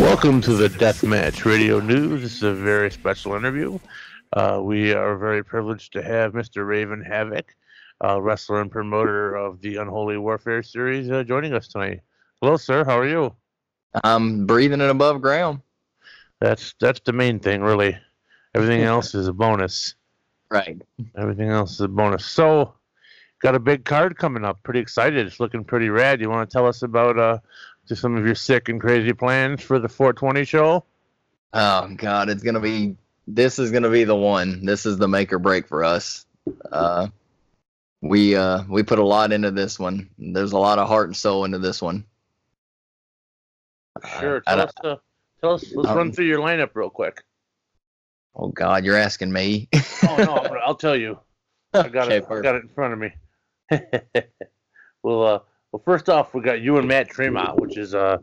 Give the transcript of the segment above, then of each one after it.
Welcome to the Deathmatch Radio News. This is a very special interview. Uh, we are very privileged to have Mr. Raven Havoc, uh, wrestler and promoter of the Unholy Warfare series, uh, joining us tonight. Hello, sir. How are you? I'm breathing it above ground. That's that's the main thing, really. Everything else is a bonus. Right. Everything else is a bonus. So, got a big card coming up. Pretty excited. It's looking pretty rad. You want to tell us about uh, just some of your sick and crazy plans for the 420 show? Oh God, it's gonna be. This is gonna be the one. This is the make or break for us. Uh, we uh we put a lot into this one. There's a lot of heart and soul into this one. Sure. Tell us. Uh, tell us. Let's Um, run through your lineup real quick. Oh God, you're asking me. Oh no, I'll tell you. I got Okay, it. I got it in front of me. well, uh, well, first off, we got you and Matt Tremont, which is uh,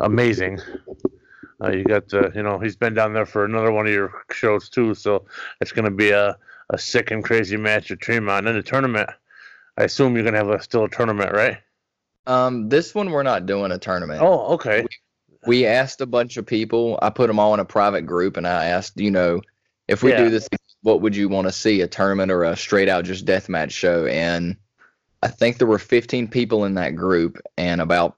amazing. Uh, you got, uh, you know, he's been down there for another one of your shows too, so it's gonna be a, a sick and crazy match with Tremont. And then the tournament, I assume you're gonna have a, still a tournament, right? Um, this one we're not doing a tournament. Oh, okay. we asked a bunch of people. I put them all in a private group, and I asked, you know, if we Yeah. do this, what would you want to see? A tournament or a straight out just deathmatch show? And I think there were 15 people in that group, and about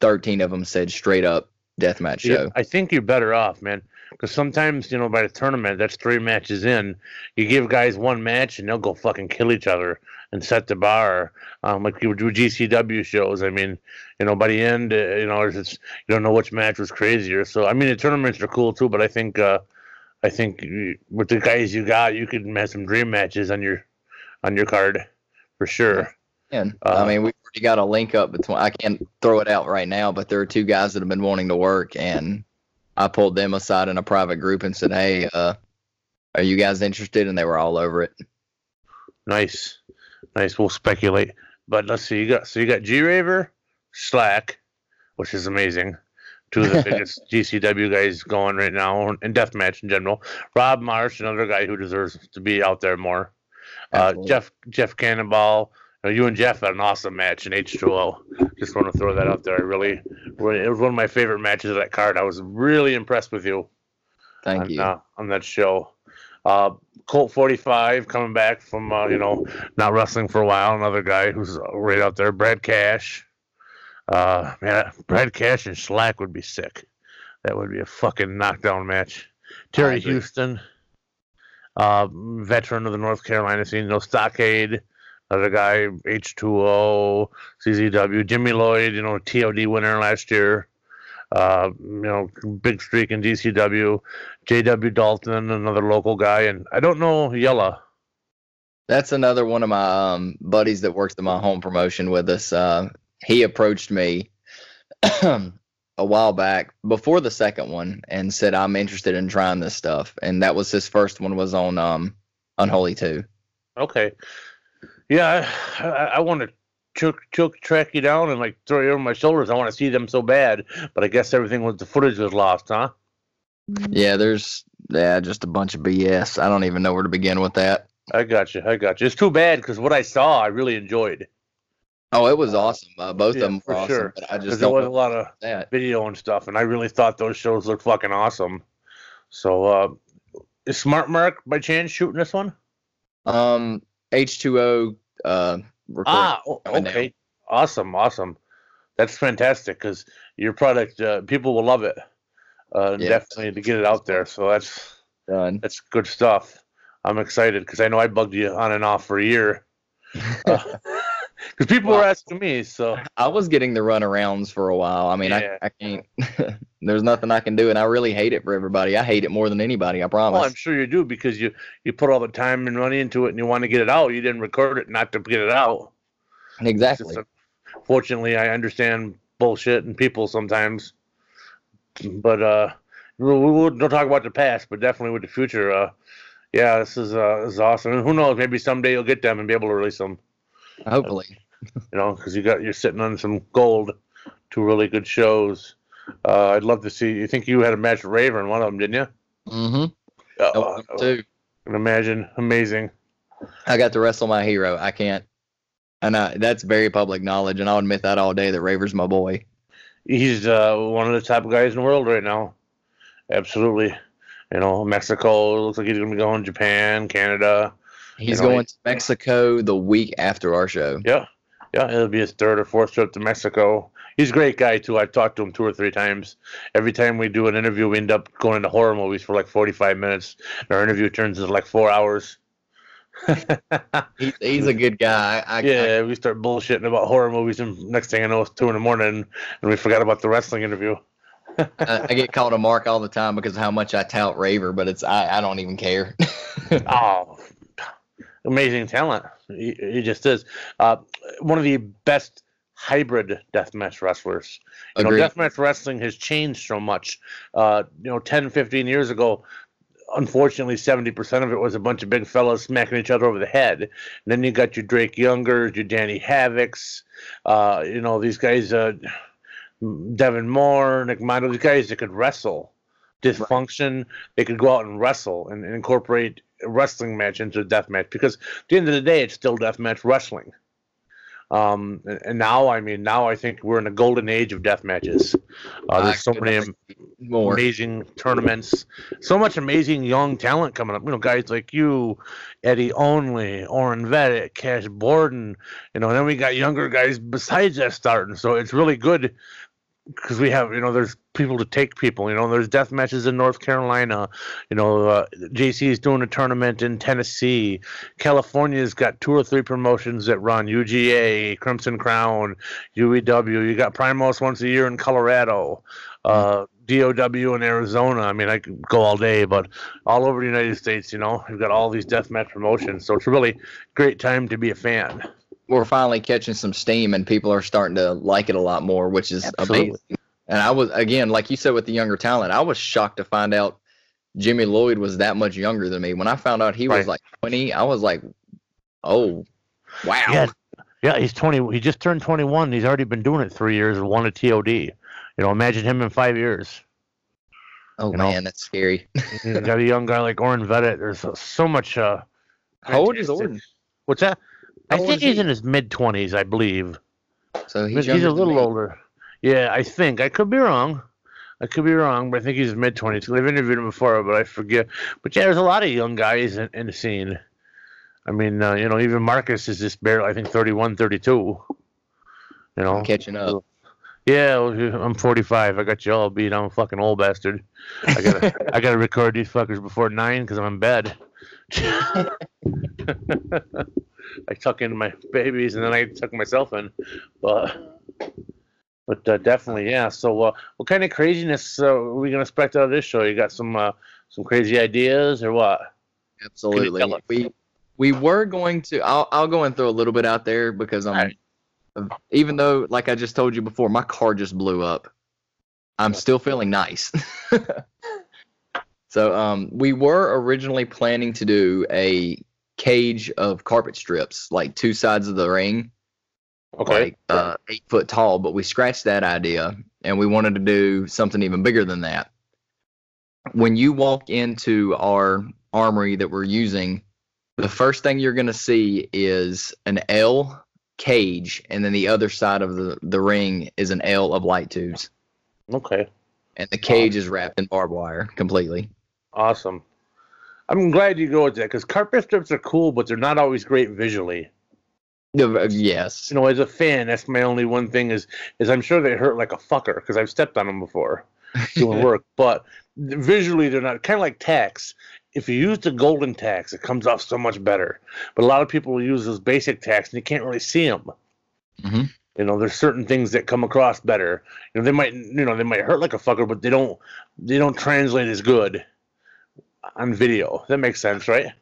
13 of them said straight up deathmatch Yeah, show. I think you're better off, man. Because sometimes, you know, by the tournament, that's three matches in. You give guys one match and they'll go fucking kill each other and set the bar. Um, like you do GCW shows. I mean, you know, by the end, uh, you know, it's you don't know which match was crazier. So I mean, the tournaments are cool too. But I think, uh, I think with the guys you got, you could have some dream matches on your on your card for sure. And Uh, I mean, we've already got a link up between. I can't throw it out right now, but there are two guys that have been wanting to work, and I pulled them aside in a private group and said, "Hey, uh, are you guys interested?" And they were all over it. Nice, nice. We'll speculate, but let's see. You got so you got G Raver, Shlak, which is amazing. Two of the biggest GCW guys going right now in deathmatch in general. Rob Marsh, another guy who deserves to be out there more. Uh, Jeff Jeff Cannonball. You, know, you and Jeff had an awesome match in H2O. Just want to throw that out there. I really, really, it was one of my favorite matches of that card. I was really impressed with you Thank on, you. uh, on that show. Uh, Colt 45 coming back from, uh, you know, not wrestling for a while. Another guy who's right out there. Brad Cash. Uh, man, Brad Cash and Shlak would be sick. That would be a fucking knockdown match. Terry. Houston, uh, veteran of the North Carolina scene. No Stockade. Another guy, H2O, CZW. Jimmy Lloyd, you know, TOD winner last year. Uh, you know, big streak in DCW. JW Dalton, another local guy, and I don't know Yella. That's another one of my um, buddies that works in my home promotion with us. Uh, he approached me a while back before the second one and said, "I'm interested in trying this stuff." And that was his first one was on um, Unholy Two. Okay, yeah, I, I, I want to choke, choke, track you down and like throw you over my shoulders. I want to see them so bad, but I guess everything was the footage was lost, huh? Yeah, there's yeah, just a bunch of BS. I don't even know where to begin with that. I got you. I got you. It's too bad because what I saw, I really enjoyed. Oh, it was awesome. Uh, both Yeah, of them for were awesome, sure. but I just there was a lot of that. video and stuff, and I really thought those shows looked fucking awesome. So, uh, is Smart Mark by chance shooting this one? Um, H2O. Recording. Ah, o- coming down. okay. Awesome, awesome. That's fantastic because your product, uh, people will love it. Uh, Yeah. Definitely to get it out there. So that's done. that's good stuff. I'm excited because I know I bugged you on and off for a year. Because people were asking me. So I was getting the runarounds for a while. I mean, Yeah. I, I can't. there's nothing I can do, and I really hate it for everybody. I hate it more than anybody. I promise. well, I'm sure you do because you you put all the time and money into it and you want to get it out. You didn't record it not to get it out. Exactly. just fortunately, I understand bullshit and people sometimes, but uh, we, we will don't talk about the past, but definitely with the future. Uh, yeah, this is uh, this is awesome. And who knows? Maybe someday you'll get them and be able to release them. Hopefully. You know, because you got you're sitting on some gold, two really good shows. Uh, I'd love to see. You think you had a match with Raver in one of them, didn't you? Mm-hmm. Uh, Oh, too. can imagine, amazing. I got to wrestle my hero. I can't. And I, that's very public knowledge, and I'll admit that all day that Raver's my boy. he's uh, one of the top guys in the world right now. Absolutely. You know, Mexico looks like he's going to be going Japan, Canada. He's You know, going to Mexico the week after our show. Yeah. Yeah, it'll be his third or fourth trip to Mexico. He's a great guy too. I've talked to him two or three times. Every time we do an interview, we end up going into horror movies for like forty-five minutes. Our interview turns into like four hours. He's, he's a good guy. I, I, yeah, we start bullshitting about horror movies, and next thing I know, it's two in the morning, and we forgot about the wrestling interview. I, I get called a mark all the time because of how much I tout Raver, but it's I, I don't even care. Oh, amazing talent. He, he just is. Uh, one of the best hybrid deathmatch wrestlers. You know, deathmatch wrestling has changed so much. Uh, you know, 10, 15 years ago, unfortunately, 70% of it was a bunch of big fellas smacking each other over the head. And then you got your Drake Youngers, your Danny Havocs, uh, you know, these guys, uh, Devon Moore, Nick Mondo, these guys that could wrestle. Dysfunction, they could go out and wrestle and, and incorporate wrestling match into a death match because at the end of the day, it's still death match wrestling. Um, and, and now, I mean, now I think we're in a golden age of death matches. Uh, there's so many amazing tournaments, so much amazing young talent coming up. You know, guys like you, Eddie Only, Oren Vettit, Cash Borden. You know, and then we got younger guys besides that starting. So it's really good because we have, you know, there's people to take people. You know, there's death matches in North Carolina. You know, uh, JC is doing a tournament in Tennessee. California's got two or three promotions that run UGA, Crimson Crown, UEW. You got Primos once a year in Colorado. Uh, DOW in Arizona. I mean, I could go all day, but all over the United States, you know, we've got all these deathmatch promotions. So it's a really great time to be a fan. We're finally catching some steam, and people are starting to like it a lot more, which is Absolutely. amazing. And I was again, like you said, with the younger talent, I was shocked to find out Jimmy Lloyd was that much younger than me. When I found out he was like 20, I was like, "Oh, wow!" Yeah, yeah, he's 20. He just turned 21. He's already been doing it three years and won a TOD. You know, imagine him in five years. Oh You know? man, that's scary. You got a young guy like Oren Vettit. There's so, so much. Uh, How old is Orton? What's that? I How old think he's he? in his mid 20s, I believe. So He's, he's, a little older. Yeah, I think. I could be wrong. I could be wrong, but I think he's mid 20s. I've interviewed him before, but I forget. But yeah, there's a lot of young guys in, in the scene. I mean, uh, you know, even Marcus is just barely, I think, 31, 32. You know? I'm catching up. Yeah, I'm 45. I got you all beat. I'm a fucking old bastard. I gotta, I gotta record these fuckers before nine because I'm in bed. I tuck in my babies and then I tuck myself in, but, but uh, definitely, yeah. So, uh, what kind of craziness uh, are we gonna expect out of this show? You got some, uh, some crazy ideas or what? Absolutely. We we were going to. I'll I'll go and throw a little bit out there because I'm. Alright. Even though, like I just told you before, my car just blew up. I'm still feeling nice. so um, we were originally planning to do a cage of carpet strips, like two sides of the ring, Okay. like uh, eight foot tall. But we scratched that idea, and we wanted to do something even bigger than that. When you walk into our armory that we're using, the first thing you're going to see is an L cage, and then the other side of the, the ring is an L of light tubes. Okay. And the cage is wrapped in barbed wire completely. Awesome. I'm glad you go with that because carpet strips are cool, but they're not always great visually. Yes. you know, as a fan, that's my only one thing is is I'm sure they hurt like a fucker because I've stepped on them before doing work. But visually, they're not kind of like tacks. If you use the golden tacks, it comes off so much better. But a lot of people use those basic tacks and you can't really see them. Mhm. You know, there's certain things that come across better. You know, they might you know they might hurt like a fucker, but they don't they don't translate as good on video. That makes sense, right?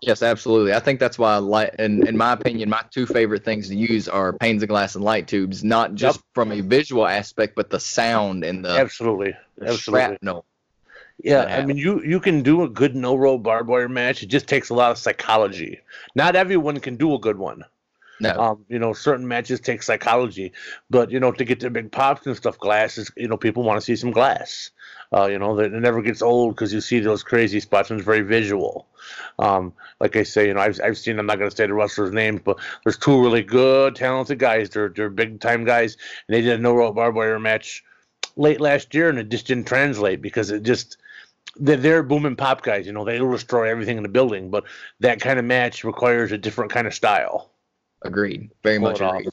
Yes, absolutely. I think that's why, light, in, in my opinion, my two favorite things to use are panes of glass and light tubes, not just from a visual aspect, but the sound and the, Absolutely, the absolutely. shrapnel. Yeah, I mean, you you can do a good no rope barbed wire match. It just takes a lot of psychology. Not everyone can do a good one. No, Um, you know, certain matches take psychology, but you know, to get the big pops and stuff, glass is you know people want to see some glass. Uh, you know, that it never gets old because you see those crazy spots and it's very visual. Um, like I say, you know, I've I've seen. I'm not going to say the wrestlers' names, but there's two really good, talented guys. They're they're big time guys, and they did a no rope barbed wire match late last year, and it just didn't translate because it just they're, they're boom and pop guys. You know, they'll destroy everything in the building, but that kind of match requires a different kind of style. Agreed. Very much agreed.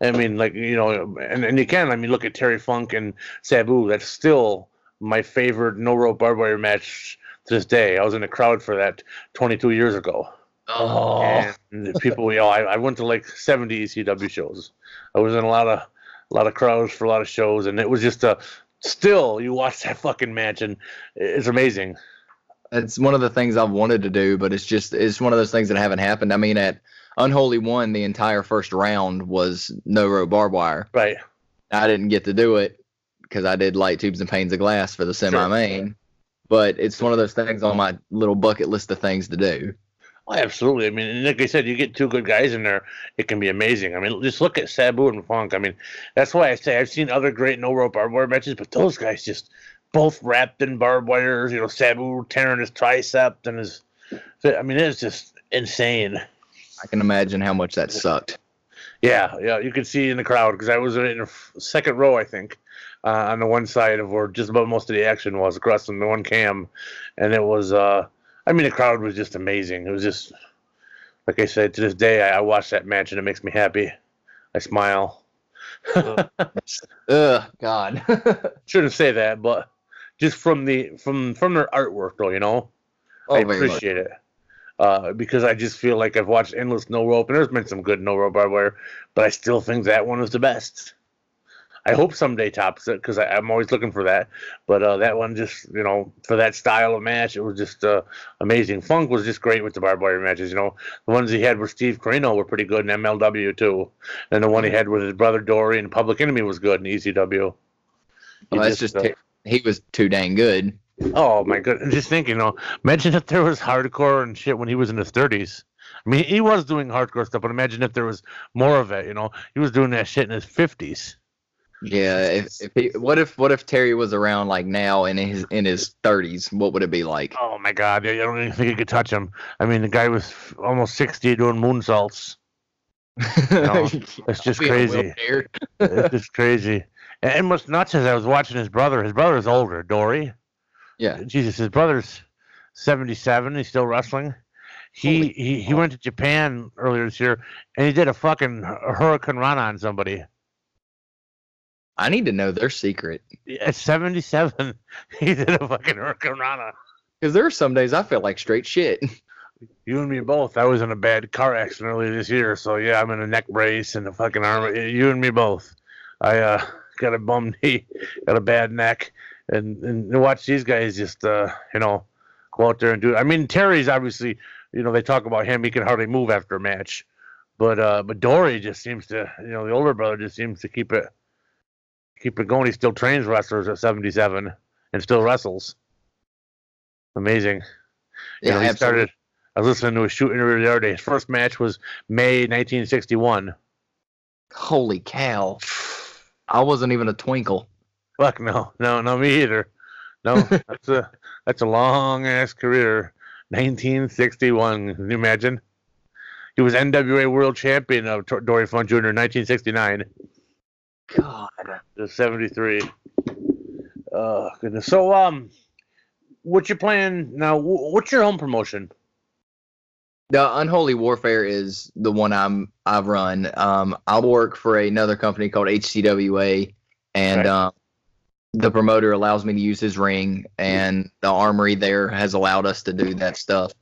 I mean, like you know, and, and you can. I mean, look at Terry Funk and Sabu. That's still my favorite no rope barbed wire match to this day. I was in the crowd for that 22 years ago. Oh, And people, you know, I, I went to like 70 ECW shows. I was in a lot of a lot of crowds for a lot of shows, and it was just a. Still, you watch that fucking match, and it's amazing. it's one of the things I've wanted to do, but it's just it's one of those things that haven't happened. I mean, at Unholy One, the entire first round was no rope barbed wire. Right. I didn't get to do it because I did light tubes and panes of glass for the semi main. But it's one of those things on my little bucket list of things to do. Oh, absolutely. I mean, like I said, you get two good guys in there, it can be amazing. I mean, just look at Sabu and Funk. I mean, that's why I say I've seen other great no rope barbed wire matches, but those guys just both wrapped in barbed wires. You know, Sabu tearing his tricep and his. I mean, it's just insane. I can imagine how much that sucked. Yeah, yeah, you could see in the crowd because I was in the second row, I think, uh, on the one side of where just about most of the action was across from the one cam, and it was. uh I mean, the crowd was just amazing. It was just, like I said, to this day, I, I watch that match and it makes me happy. I smile. Ugh, God. Shouldn't say that, but just from the from from their artwork, though, you know, oh, I very much. appreciate it. Uh, because I just feel like I've watched endless no rope, and there's been some good no rope barbed wire, but I still think that one was the best. I hope someday tops it because I'm always looking for that. But uh, that one just, you know, for that style of match, it was just uh, amazing. Funk was just great with the barbed wire matches. You know, the ones he had with Steve Corino were pretty good in MLW too, and the one he had with his brother Dory and Public Enemy was good in ECW. He Well, that's just, uh, he was too dang good. Oh my god! Just thinking, you know, imagine if there was hardcore and shit when he was in his thirties. I mean, he was doing hardcore stuff, but imagine if there was more of it. You know, he was doing that shit in his fifties. Yeah. If, if he, what if what if Terry was around like now in his in his thirties? What would it be like? Oh my god! I don't even think you could touch him. I mean, the guy was almost sixty doing moonsaults. No, It's just Be in a crazy. it's just crazy. And, and what's nuts is I was watching his brother. His brother is older, Dory. Yeah. Jesus, his brother's seventy-seven. He's still wrestling. He Holy he, he went to Japan earlier this year, and he did a fucking hurricane run on somebody. I need to know their secret At seventy-seven, he did a fucking hurricane run. because there are some days I feel like straight shit. You and me both. I was in a bad car accident earlier this year, so yeah, I'm in a neck brace and a fucking arm. You and me both. I uh, got a bum knee, got a bad neck, and and watch these guys just uh, you know go out there and do. it. I mean, Terry's obviously, you know, they talk about him. He can hardly move after a match, but uh, but Dory just seems to, you know, the older brother just seems to keep it keep it going. He still trains wrestlers at 77 and still wrestles. Amazing. You Yeah, know, he absolutely. started. I was listening to a shoot interview the other day. His first match was May 1961. Holy cow! I wasn't even a twinkle. Fuck no, no, no, me either. No, that's a that's a long ass career. 1961. Can you imagine? He was NWA World Champion of Tor- Dory Funk Jr. in 1969 God. the 73. Uh, goodness. So, um, what you playing now? What's your home promotion? The Unholy Warfare is the one I'm I've run. Um, I work for another company called HCWA, and Right. um, the promoter allows me to use his ring, and the armory there has allowed us to do that stuff.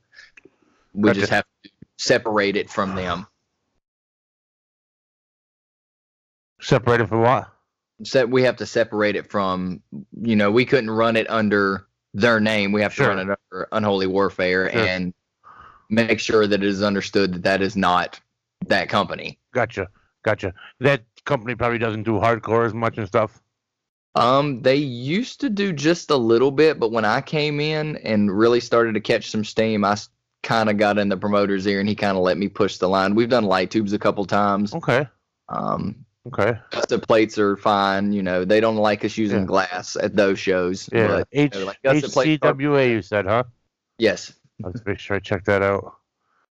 We Gotcha. just have to separate it from them. Separate it from what? So we have to separate it from, you know, we couldn't run it under their name. We have Sure. to run it under Unholy Warfare Sure. and make sure that it is understood that that is not that company. Gotcha, gotcha. That company probably doesn't do hardcore as much and stuff. Um, they used to do just a little bit, but when I came in and really started to catch some steam, I kind of got in the promoter's ear and he kind of let me push the line. We've done light tubes a couple times. Okay, Um, okay. the plates are fine. You know, they don't like us using Yeah. glass at those shows. Yeah, But H- know, like are- HCWA. You said, huh? yes, Let's make sure I check that out.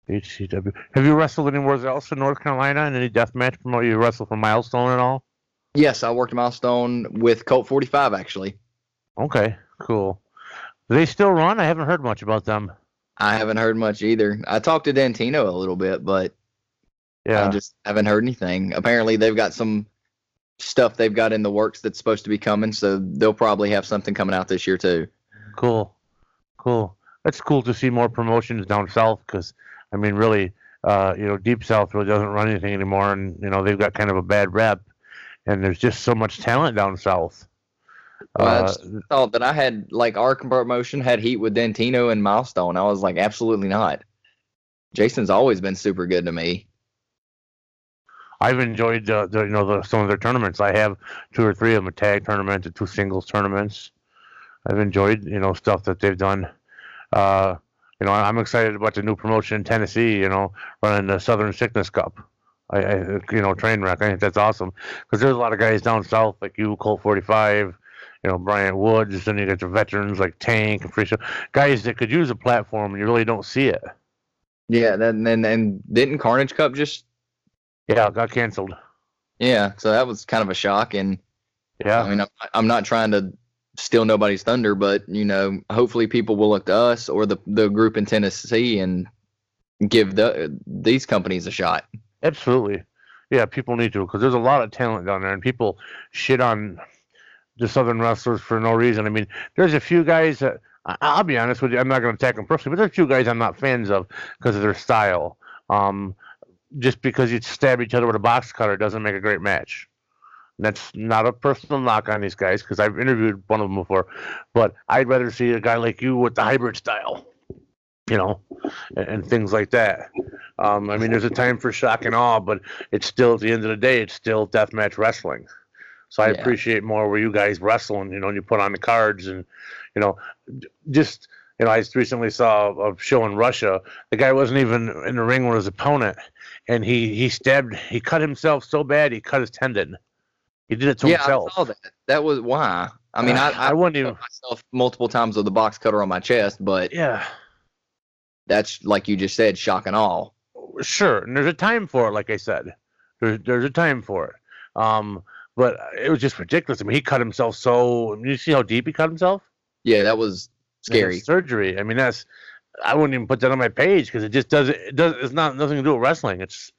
HCW. Have you wrestled anywhere else in North Carolina in any death match promote? You wrestled for Milestone and all? Yes, I worked Milestone with Colt 45 actually. Okay, cool. Do they still run? I haven't heard much about them. I haven't heard much either. I talked to Dantino a little bit, but Yeah. I just haven't heard anything. Apparently, they've got some stuff they've got in the works that's supposed to be coming, so they'll probably have something coming out this year too. Cool, cool. That's cool to see more promotions down south because, I mean, really, uh, you know, Deep South really doesn't run anything anymore, and you know they've got kind of a bad rep, and there's just so much talent down south. Well, Uh, that's- Thought that I had like our promotion had heat with Dantino and Milestone. I was like, absolutely not. Jason's always been super good to me. I've enjoyed uh, the you know the, some of their tournaments. I have two or three of them: a tag tournament, and two singles tournaments. I've enjoyed you know stuff that they've done. Uh, you know, I'm excited about the new promotion in Tennessee. You know, running the Southern Sickness Cup. I, I you know train wreck. I think that's awesome because there's a lot of guys down south like you, Colt 45. You know, Bryant Woods, and you got your veterans like Tank and Free Show, guys that could use a platform, and you really don't see it. Yeah, then and, and didn't Carnage Cup just Yeah, it got canceled. yeah, so that was kind of a shock and Yeah, I mean I'm, I'm not trying to steal nobody's thunder, but you know, hopefully people will look to us or the the group in Tennessee and give the these companies a shot. Absolutely. Yeah, people need to because there's a lot of talent down there, and people shit on the Southern wrestlers for no reason. I mean, there's a few guys that I'll be honest with you, I'm not going to attack them personally, but there's a few guys I'm not fans of because of their style. Um, just because you stab each other with a box cutter doesn't make a great match. That's not a personal knock on these guys because I've interviewed one of them before, but I'd rather see a guy like you with the hybrid style, you know, and, and things like that. Um, I mean, there's a time for shock and awe, but it's still at the end of the day, it's still deathmatch wrestling. So I Yeah. appreciate more where you guys wrestling, you know, and you put on the cards and, you know, just, you know, I just recently saw a show in Russia. The guy wasn't even in the ring with his opponent, and he he stabbed, he cut himself so bad he cut his tendon. He did it to yeah, himself. I saw that. That was why. I mean, I, I I, wouldn't even. myself multiple times with the box cutter on my chest, but Yeah, that's like you just said, shock and all. sure. And there's a time for it, like I said. There's there's a time for it. Um, but it was just ridiculous. I mean, he cut himself so. You see how deep he cut himself? Yeah, that was scary. surgery. I mean, that's. I wouldn't even put that on my page because it just doesn't. It does. It's not nothing to do with wrestling. It's.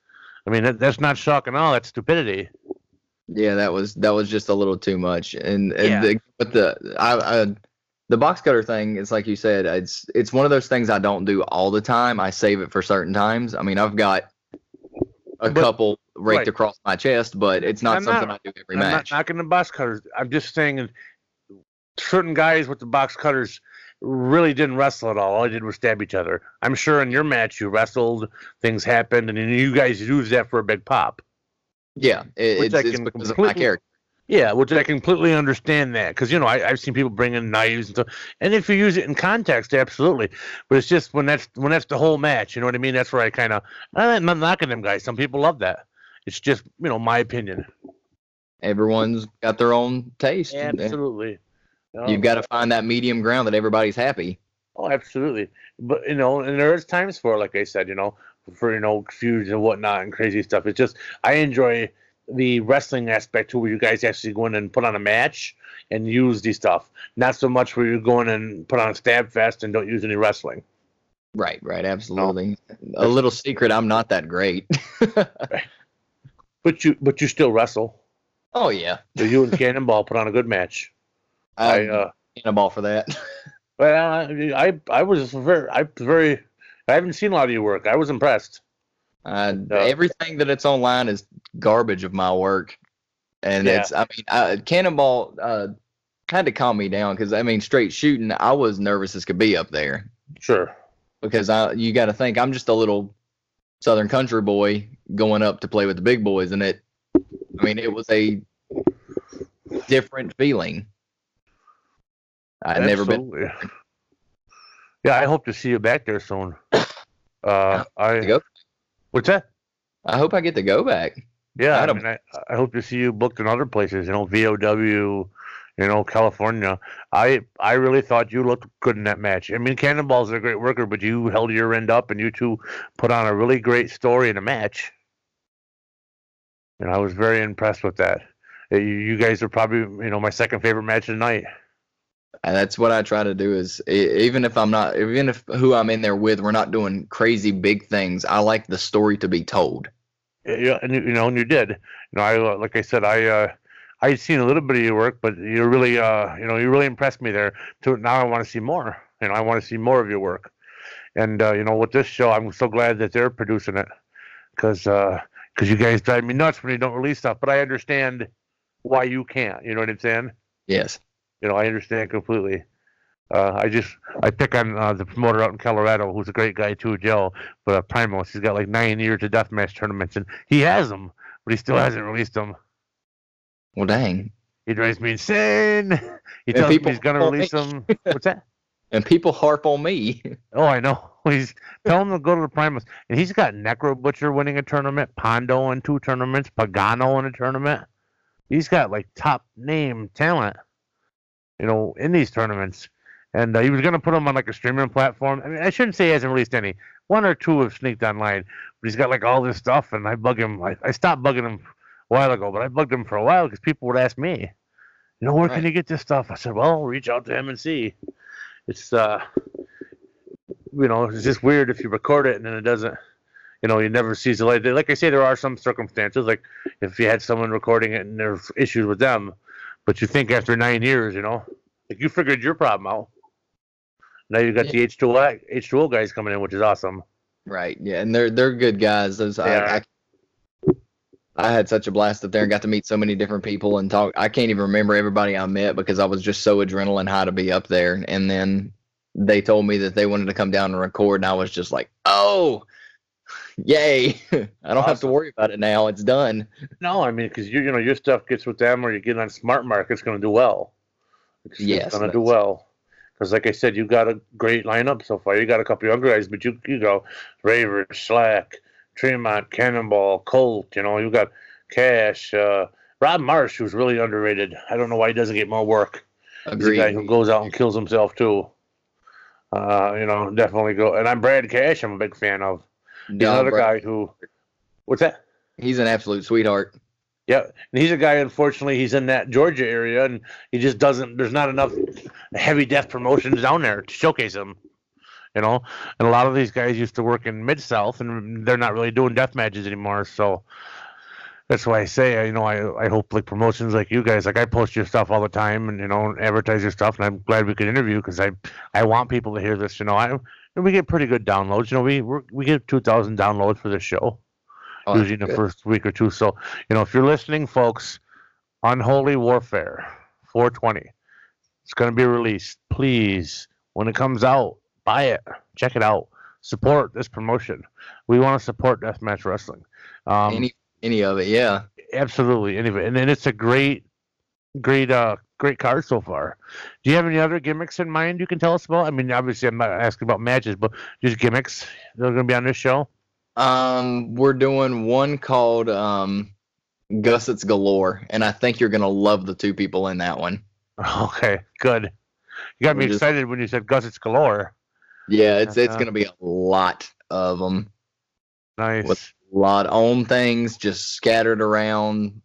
I mean, that, that's not shock and all. That's stupidity. Yeah, that was that was just a little too much. And, and Yeah. the, but the I, I the box cutter thing, it's like you said, it's it's one of those things I don't do all the time. I save it for certain times. I mean, I've got a But- couple raked right. across my chest, but it's not I'm something not- I do every I'm not match. knocking the box cutters. I'm just saying, certain guys with the box cutters really didn't wrestle at all. All they did was stab each other. I'm sure in your match you wrestled, things happened, and you guys used that for a big pop. yeah, it, it's, it's because of my character. Yeah, which I completely understand that because you know I, I've seen people bring in knives and stuff, and if you use it in context, absolutely. But it's just when that's when that's the whole match, you know what I mean? That's where I kind of I'm not knocking them guys. Some people love that. It's just you know my opinion. Everyone's got their own taste. Absolutely. Oh. You've got to find that medium ground that everybody's happy. Oh, absolutely. But you know, and there's times for, like I said, you know, for you know feuds and whatnot and crazy stuff. It's just I enjoy the wrestling aspect to where you guys actually go in and put on a match and use the stuff. Not so much where you go in and put on a stab fest and don't use any wrestling. Right, right, absolutely. A little secret, I'm not that great. But you but you still wrestle. oh yeah, So you and Cannonball put on a good match. I uh in a ball for that. well I I, was very I very I haven't seen a lot of your work. I was impressed. Uh, Uh, everything that it's online is garbage of my work, and Yeah. it's. I mean, I, Cannonball uh, had to calm me down because I mean, straight shooting, I was nervous as could be up there Sure. because I. You got to think I'm just a little Southern country boy going up to play with the big boys, and it. I mean, it was a different feeling. I'd never been. Yeah, I hope to see you back there soon. Uh, I. what's that? I hope I get to go back. Yeah, I, mean, I, I hope to see you booked in other places. You know, VOW, you know, California. I I really thought you looked good in that match. I mean, Cannonball's a great worker, but you held your end up, and you two put on a really great story in a match. And I was very impressed with that. you, you guys are probably you know my second favorite match of the night. And that's what I try to do is even if I'm not even if who I'm in there with we're not doing crazy big things. I like the story to be told. Yeah, and you know, and you did. You know, I uh, like I said, I uh, I had seen a little bit of your work, but you really, uh, you know, you really impressed me there. To now, I want to see more. You know, I want to see more of your work. And uh, you know, with this show, I'm so glad that they're producing it, because because you guys drive me nuts when you don't release stuff. But I understand why you can't. You know what I'm saying? Yes. You know, I understand completely. Uh, I just I pick on uh, the promoter out in Colorado, who's a great guy too, Joe. But uh, Primos, he's got like nine years of deathmatch tournaments, and he has them, but he still hasn't released them. Well, dang. He drives me insane. He And tells me he's gonna release me. them. What's that? And people harp on me. Oh, I know. He's telling him to go to the Primus, and he's got Necro Butcher winning a tournament, Pondo in two tournaments, Pagano in a tournament. He's got like top name talent, you know, in these tournaments. And uh, he was gonna put him on like a streaming platform. I mean, I shouldn't say he hasn't released any. One or two have sneaked online, but he's got like all this stuff, and I bug him. I, I stopped bugging him a while ago, but I bugged him for a while because people would ask me, you know, where can Right. you get this stuff? I said, well, reach out to him and see. It's uh, you know, it's just weird if you record it and then it doesn't, you know, you never sees the light. Like I say, there are some circumstances, like if you had someone recording it and there's issues with them, but you think after nine years, you know, like you figured your problem out. Now you got the H2O H2O guys coming in, which is awesome. Right. Yeah, and they're they're good guys. Those I. I I had such a blast up there and got to meet so many different people and talk. I can't even remember everybody I met because I was just so adrenaline high to be up there. And then they told me that they wanted to come down and record, and I was just like, "Oh, yay! I don't have to worry about it now. It's done." No, I mean, because you you know your stuff gets with them, or you get on Smart Market, it's going to do well. It's, Yes, it's going to do well. Because, like I said, you got a great lineup so far. You got a couple younger guys, but you you go Raver, Shlak, Tremont, Cannonball, Colt. You know, you got Cash, uh, Rob Marsh, who's really underrated. I don't know why he doesn't get more work. He's a guy who goes out and kills himself too. Uh, you know, definitely go. And I'm Brad Cash. I'm a big fan of. He's another guy who. What's that? He's an absolute sweetheart. Yeah, and he's a guy. Unfortunately, he's in that Georgia area, and he just doesn't. There's not enough heavy death promotions down there to showcase him. You know, and a lot of these guys used to work in mid South, and they're not really doing death matches anymore. So that's why I say, you know, I I hope like promotions like you guys, like I post your stuff all the time, and you know, advertise your stuff, and I'm glad we could interview because I I want people to hear this. You know, I and we get pretty good downloads. You know, we we're, we get two thousand downloads for the show Oh, usually in the good. first week or two. So, you know, if you're listening, folks, Unholy Warfare 420, it's going to be released. Please, when it comes out, buy it, check it out, support this promotion. We want to support deathmatch wrestling. Um, any any of it, yeah. absolutely, any of it. and then it's a great, great, uh, great card so far. Do you have any other gimmicks in mind you can tell us about? I mean, obviously, I'm not asking about matches, but just gimmicks that are going to be on this show. Um, we're doing one called um, Gussets Galore, and I think you're gonna love the two people in that one. Okay, good. You got me just- excited when you said Gussets galore. Yeah, it's it's Uh-huh. gonna be a lot of them, Nice. With a lot on things just scattered around.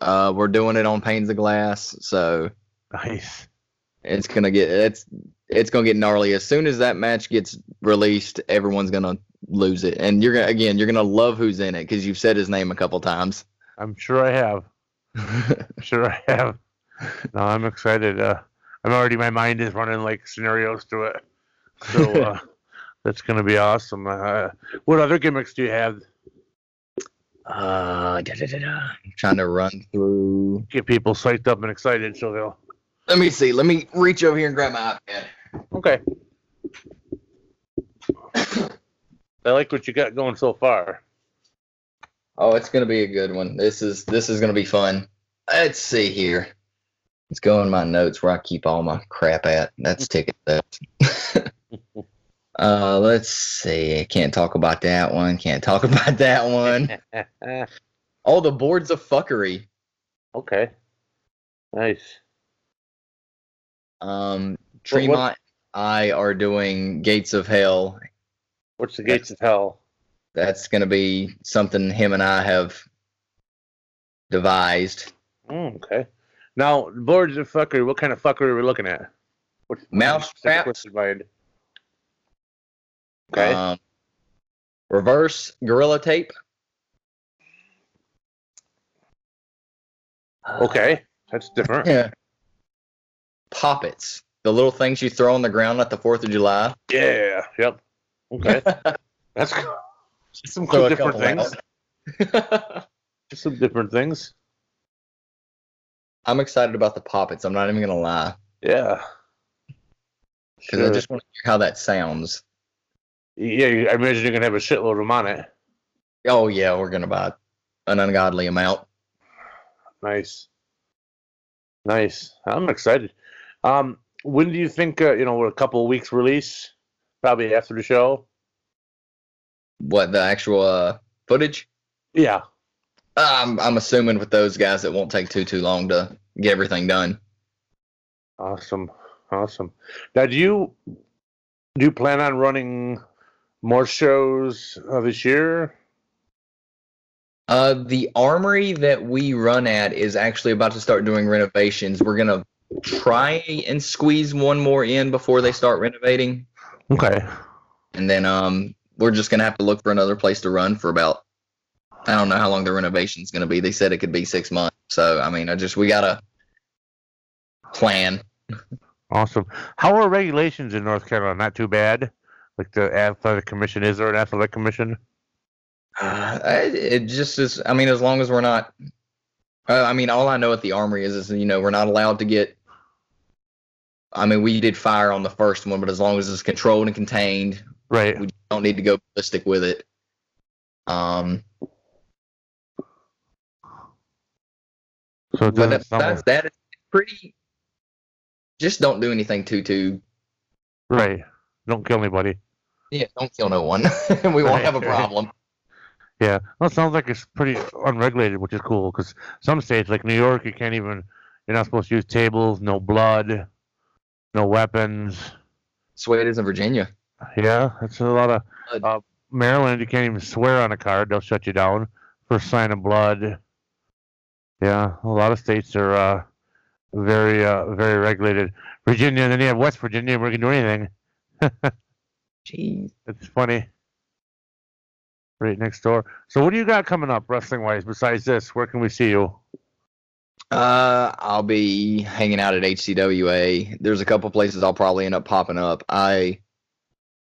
Uh, we're doing it on panes of glass, so Nice. it's gonna get it's it's gonna get gnarly. As soon as that match gets released, everyone's gonna lose it, and you're gonna again you're gonna love who's in it because you've said his name a couple times. I'm sure I have. I'm sure I have. No, I'm excited. Uh, I'm already. My mind is running like scenarios to it. So uh, that's gonna be awesome. Uh, what other gimmicks do you have? Uh, da, da, da, da. Trying to run through. Get people psyched up and excited so they'll. Let me see. Let me reach over here and grab my iPad. Okay. I like what you got going so far. Oh, it's gonna be a good one. This is this is gonna be fun. Let's see here. Let's go in my notes where I keep all my crap at. That's ticket theft. uh, let's see. I can't talk about that one. Can't talk about that one. Oh, the boards of fuckery. okay. Nice. Um, what- Tremont, I are doing Gates of Hell. What's the gates of hell? That's gonna be something him and I have devised. Mm, okay. Now, boards of fuckery. What kind of fuckery are we looking at? What Mouse what's the traps. twisted mind? Okay. Um, reverse gorilla tape. okay. That's different. Yeah. Poppets. The little things you throw on the ground at the Fourth of July. Yeah. Yep. Okay. That's just some Throw a different things. Just some different things. I'm excited about the poppets. I'm not even gonna lie Yeah. because I just want to hear how that sounds. Yeah, I imagine you're gonna have a shitload of them on it. Oh yeah, we're gonna buy an ungodly amount. Nice. Nice. I'm excited. Um, when do you think? Uh, you know, we're a couple of weeks release, probably after the show. What the actual uh, footage? Yeah. I'm I'm assuming with those guys it won't take too too long to get everything done. Awesome. Awesome. Now, do you do you plan on running more shows uh, this year? Uh, the armory that we run at is actually about to start doing renovations. We're gonna try and squeeze one more in before they start renovating, Okay. and then um, we're just gonna have to look for another place to run for about. I don't know how long the renovation's gonna be. They said it could be six months. So I mean, I just we gotta plan. Awesome. How are regulations in North Carolina? Not too bad. Like the athletic commission. Is there an athletic commission? Uh, it, just is. I mean, as long as we're not. Uh, I mean, all I know at the armory is, is you know, we're not allowed to get. I mean, we did fire on the first one, but as long as it's controlled and contained, Right. we don't need to go ballistic with it. Um, So but besides that, it's pretty. Just don't do anything too too. right. Don't kill anybody. Yeah, don't kill no one. we won't have a problem. Yeah, well, it sounds like it's pretty unregulated, which is cool. Because some states, like New York, you can't even. You're not supposed to use tables. No blood. No weapons. That's the way it is in Virginia. Yeah, that's a lot of. Uh, Maryland, you can't even swear on a card; they'll shut you down for sign of blood. Yeah, a lot of states are uh, very, uh, very regulated. Virginia, and then you have West Virginia, where you can do anything. Jeez. It's funny. Right next door. So, what do you got coming up, wrestling wise? Besides this, where can we see you? Uh, I'll be hanging out at HCWA. There's a couple places I'll probably end up popping up. I,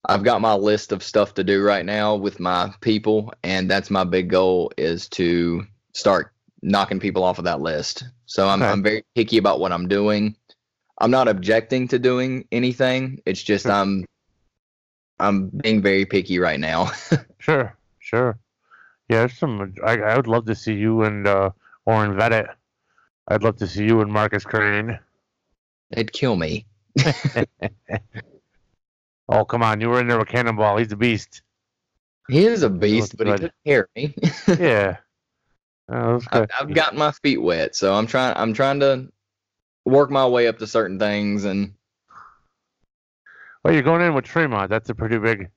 I've got my list of stuff to do right now with my people, and that's my big goal is to start knocking people off of that list. So I'm Okay. I'm very picky about what I'm doing. I'm not objecting to doing anything. It's just I'm I'm being very picky right now. Sure, sure. Yeah, there's some. I, I would love to see you and uh, Oren Vettit. I'd love to see you and Marcus Crane. It'd kill me. Oh, come on. You were in there with Cannonball. He's a beast. He is a beast, but he good. took care of me. Yeah. Oh, I've, good. I've gotten my feet wet, so I'm trying. I'm trying to work my way up to certain things, and Well, you're going in with Tremont. That's a pretty big,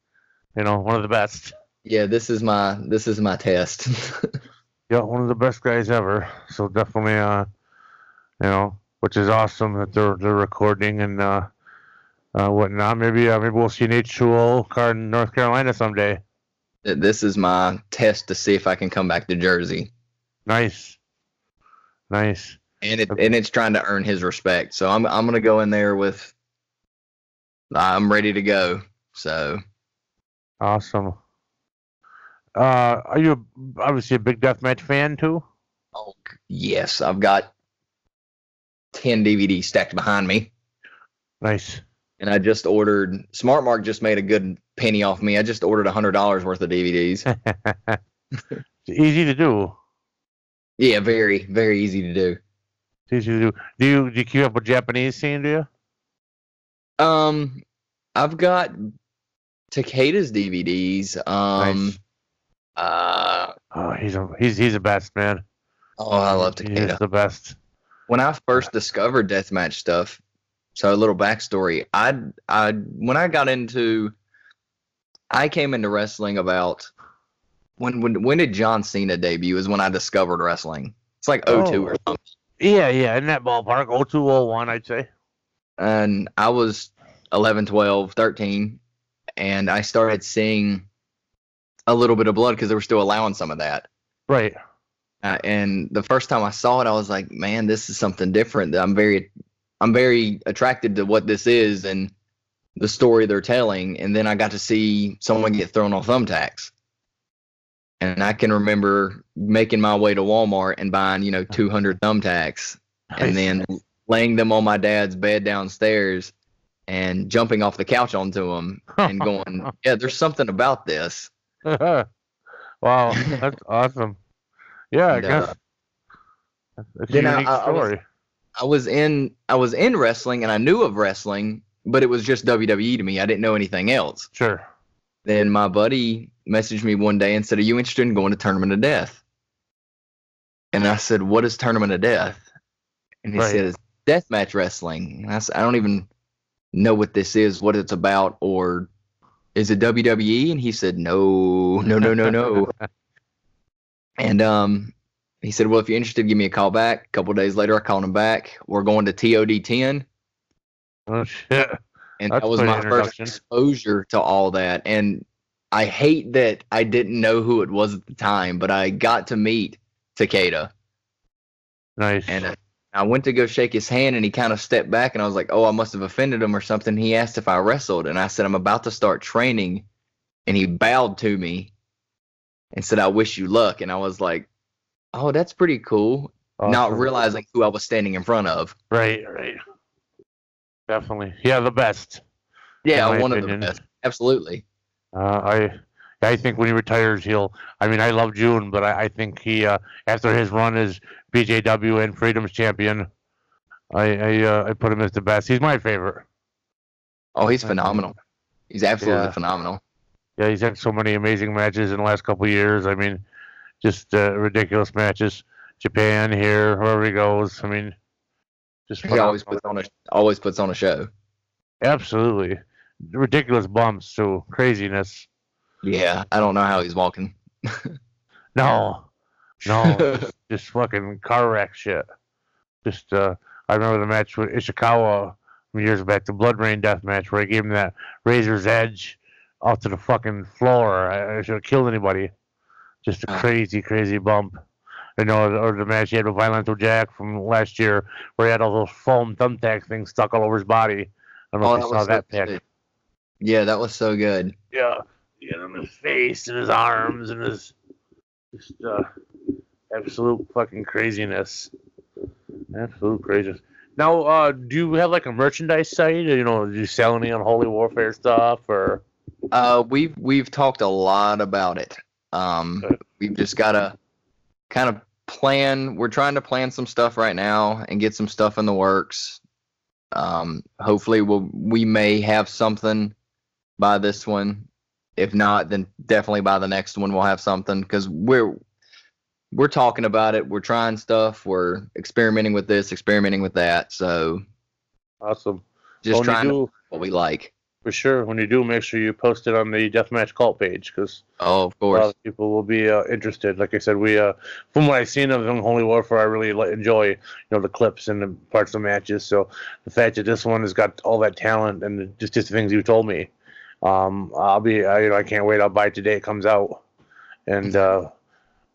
you know, one of the best. yeah, this is my this is my test. Yeah, one of the best guys ever. So definitely, uh, you know, which is awesome that they're they're recording and uh, uh, whatnot. Maybe uh, maybe we'll see an H2O card in North Carolina someday. this is my test to see if I can come back to Jersey, Nice, nice. and it and it's trying to earn his respect. So I'm I'm gonna go in there with. I'm ready to go. So Awesome. Uh, are you obviously a big deathmatch fan too? oh, yes, I've got ten DVDs stacked behind me. Nice. And I just ordered. Smart Mark just made a good penny off me. I just ordered a hundred dollars worth of DVDs. easy to do. yeah, very, very easy to do. It's easy to do. Do you do you keep up with Japanese scene? Do you? Um, I've got Takeda's DVDs. Um, Nice. uh, Oh, he's a he's he's the best man. oh, I love Takeda. the best. When I first discovered deathmatch stuff, so a little backstory. I, I, when I got into, I came into wrestling about when when when did John Cena debut? Is when I discovered wrestling. It's like 02 or Oh. something. Yeah, yeah, in that ballpark, 0201, I'd say. And I was 11, 12, 13, and I started seeing a little bit of blood because they were still allowing some of that. Right. Uh, and the first time I saw it, I was like, "Man, this is something different." I'm very, I'm very attracted to what this is and the story they're telling. And then I got to see someone get thrown on thumbtacks, and I can remember making my way to Walmart and buying, you know, 200 thumbtacks, and then laying them on my dad's bed downstairs and jumping off the couch onto them and going, "Yeah, there's something about this." wow, that's awesome. Yeah, I And, guess uh, then I- I- was- I was in I was in wrestling and I knew of wrestling, but it was just WWE to me. I didn't know anything else. Sure. Then my buddy messaged me one day and said, "Are you interested in going to Tournament of Death?" And I said, "What is Tournament of Death?" And he Right. said, "It's deathmatch wrestling." I "I don't even know what this is, what it's about, or is it WWE?" And he said, "No, no, no, no, no." and um, he said, "Well, if you're interested, give me a call back." A couple days later, I called him back. We're going to TOD 10 Oh shit. and That's that was my first exposure to all that and i hate that i didn't know who it was at the time but i got to meet takeda Nice. and uh, i went to go shake his hand and he kind of stepped back and i was like oh i must have offended him or something he asked if i wrestled and i said i'm about to start training and he bowed to me and said i wish you luck and i was like oh that's pretty cool not realizing who i was standing in front of Right, right. Definitely. Yeah, the best. yeah one opinion. of the best absolutely Uh, I I think when he retires, he'll. I mean, I love Jun, but I, I think he uh, after his run as BJW and Freedom's champion, I I, uh, I put him as the best. He's my favorite. oh he's phenomenal he's absolutely Yeah. phenomenal Yeah, he's had so many amazing matches in the last couple of years. I mean, just uh, ridiculous matches. Japan here, wherever he goes. I mean, just He always puts on a always puts on a show. absolutely ridiculous bumps to craziness. Yeah, I don't know how he's walking. No, no, just, just fucking car wreck shit. Just uh, I remember the match with Ishikawa from years back, the Blood Rain death match, where I gave him that razor's edge off to the fucking floor. I, I should have killed anybody. Just a crazy, crazy bump. You know, or the match he had with Violento Jack from last year, where he had all those foam thumbtack things stuck all over his body. I don't know Oh, if you saw so that pic. Yeah, that was so good. Yeah, yeah, on his face and his arms and his just uh, absolute fucking craziness. Absolute craziness. Now, uh, do you have like a merchandise site? You know, do you sell any unholy warfare stuff or? Uh, we've we've talked a lot about it. Um, Okay. we've just gotta kind of plan. We're trying to plan some stuff right now and get some stuff in the works. Um, hopefully, we'll we may have something by this one. If not, then definitely by the next one we'll have something because we're we're talking about it. We're trying stuff. We're experimenting with this, experimenting with that. So Awesome. just when trying to do, what we like. for sure. When you do, make sure you post it on the Deathmatch cult page because Oh, of a course. lot of people will be uh, interested. Like I said, we uh, from what I've seen of Unholy Warfare, I really enjoy you know the clips and the parts of the matches. So the fact that this one has got all that talent and the, just just the things you told me, um, I'll be I, you know I can't wait. I'll buy it today. It comes out, and uh,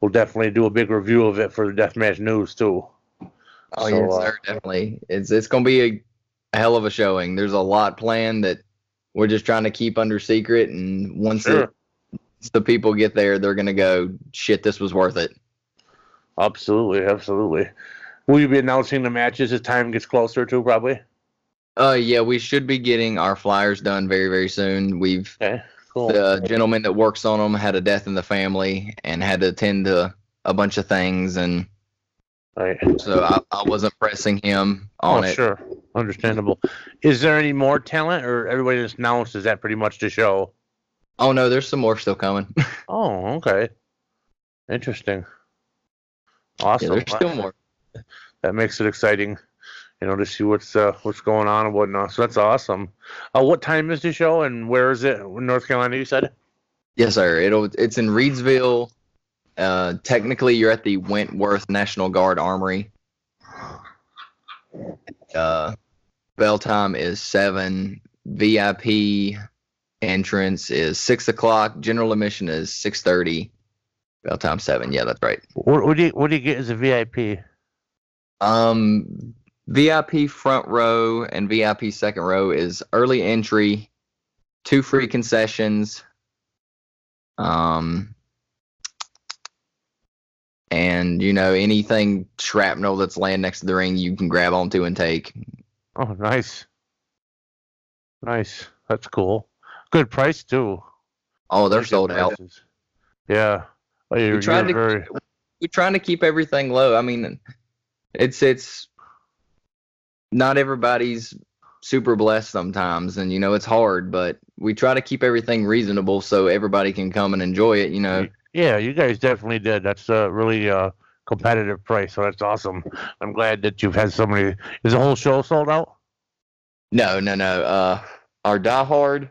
we'll definitely do a big review of it for the Deathmatch News too. Oh So, yes, uh, sir, definitely. It's it's gonna be a, a hell of a showing. There's a lot planned that we're just trying to keep under secret, and once, it- Sure, once the people get there, they're gonna go, "Shit, this was worth it." absolutely, absolutely. Will you be announcing the matches as time gets closer to Probably. Uh, yeah, we should be getting our flyers done very very soon. We've Okay, cool. the gentleman that works on them had a death in the family and had to attend to a bunch of things, and All right. so I, I wasn't pressing him on oh, it. sure. Understandable. Is there any more talent, or everybody that's announced is that pretty much the show? Oh no, there's some more still coming. Oh, okay. Interesting. yeah, Awesome. there's still more. That makes it exciting, you know, to see what's uh, what's going on and whatnot. So that's awesome. Uh, what time is the show, and where is it? North Carolina, you said. Yes, sir. It'll it's in Reidsville. Uh, technically, you're at the Wentworth National Guard Armory. Uh, bell time is seven. VIP entrance is six o'clock. General admission is six thirty. Bell time seven. Yeah, that's right. What, what do you What do you get as a VIP? Um, VIP front row and VIP second row is early entry, two free concessions. Um, and you know anything shrapnel that's laying next to the ring, you can grab onto and take. Oh, nice, nice. That's cool. Good price too. Oh, they're good sold out. Yeah. Oh, you're, tried you're to very. We're trying to keep everything low. I mean, it's it's not everybody's super blessed sometimes, and you know it's hard, but we try to keep everything reasonable so everybody can come and enjoy it. You know. Yeah, you guys definitely did. That's a really uh, competitive price, so that's awesome. I'm glad that you've had so many. Is the whole show sold out? No, no, no. Uh, our diehard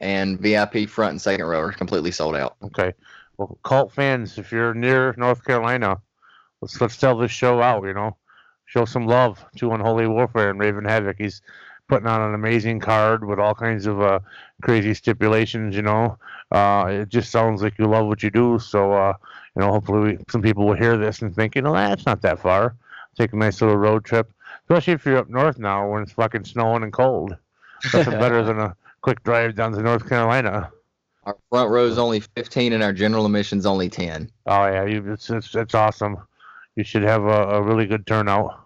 and VIP front and second row are completely sold out. Okay. Well, cult fans, if you're near North Carolina, let's let's tell this show out. You know, show some love to Unholy Warfare and Raven Havoc. He's putting on an amazing card with all kinds of uh, crazy stipulations. You know, uh, it just sounds like you love what you do. So, uh, you know, hopefully we, some people will hear this and think, you know, that's not that far. Take a nice little road trip, especially if you're up north now when it's fucking snowing and cold. Nothing better than a quick drive down to North Carolina. Our front row is only 15 and our general admission's only 10. Oh yeah, you, it's, it's it's awesome. You should have a, a really good turnout.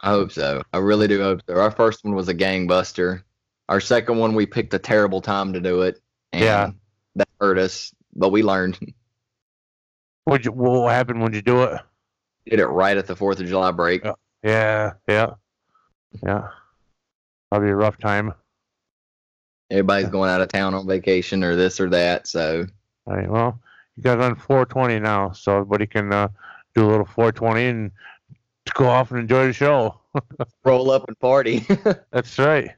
I hope so. I really do hope so. Our first one was a gangbuster. Our second one, we picked a terrible time to do it. And Yeah. That hurt us, but we learned. What you what happened when you do it? Did it right at the 4th of July break. Yeah. Yeah, yeah. Probably a rough time. Everybody's going out of town on vacation or this or that. So, All right, well, you got on 420 now, so everybody can uh, do a little 420 and go off and enjoy the show. roll up and party. That's right.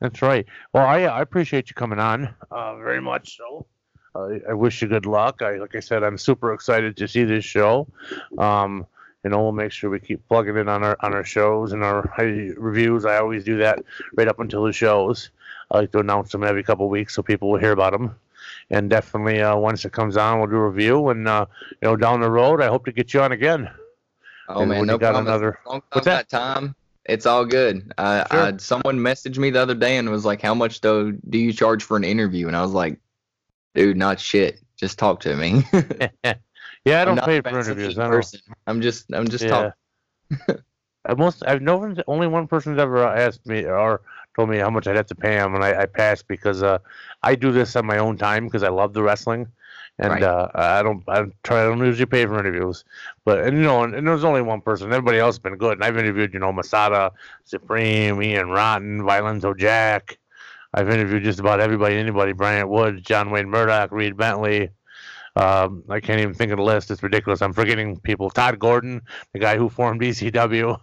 That's right. Well, I I appreciate you coming on uh, very much. So, uh, I wish you good luck. I like I said, I'm super excited to see this show. Um, you know, we'll make sure we keep plugging in on our on our shows and our reviews. I always do that right up until the shows. I like to announce them every couple weeks so people will hear about them. And definitely, uh, once it comes on, we'll do a review. And uh, you know, down the road, I hope to get you on again. oh, And man. No got problem. another- What's that? Tom? it's all good. I, Sure. I, someone messaged me the other day and was like, How much do, do you charge for an interview? And I was like, Dude, not shit. Just talk to me. yeah, I don't pay for interviews. I don't. I'm just, I'm just talking. I most I've known only one person's ever asked me or told me how much I'd have to pay him, and I, I passed because uh, I do this on my own time because I love the wrestling, and Right. uh, I don't I try I don't usually pay for interviews, but and you know and, and there's only one person. Everybody else has been good, and I've interviewed you know Masada, Supreme, Ian Rotten, Violento Jack. I've interviewed just about everybody, anybody, Bryant Woods, John Wayne Murdoch, Reed Bentley. Um, I can't even think of the list. It's ridiculous. I'm forgetting people. Tod Gordon, the guy who formed ECW.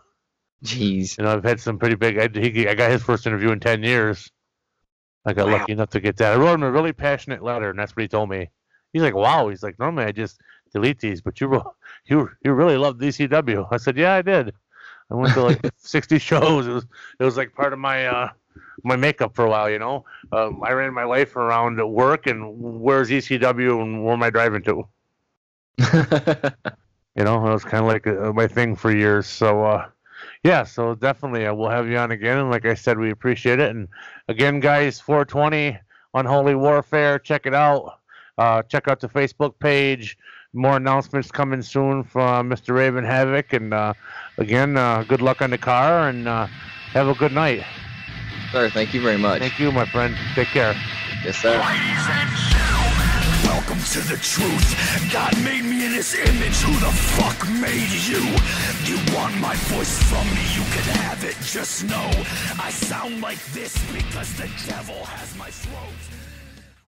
Jeez. You know, I've had some pretty big. I, he, I got his first interview in ten years. I got Wow. lucky enough to get that. I wrote him a really passionate letter, and that's what he told me. He's like, "Wow." He's like, "Normally I just delete these, but you wrote, you you really loved ECW." I said, "Yeah, I did. I went to like sixty shows. It was it was like part of my uh my makeup for a while. You know, um, I ran my life around at work and where's ECW and where am I driving to." You know, it was kind of like uh, my thing for years. So, uh, yeah, so definitely uh, we'll have you on again. And like I said, we appreciate it. And again, guys, 420 Unholy Warfare, check it out. Uh, check out the Facebook page. More announcements coming soon from Mr. Raven Havoc. And uh, again, uh, good luck on the car and uh, have a good night. Sir, thank you very much. Thank you, my friend. Take care. Yes, sir. Welcome to the truth. God made me in his image. Who the fuck made you? You want my voice from me? You can have it. Just know I sound like this because the devil has my throat.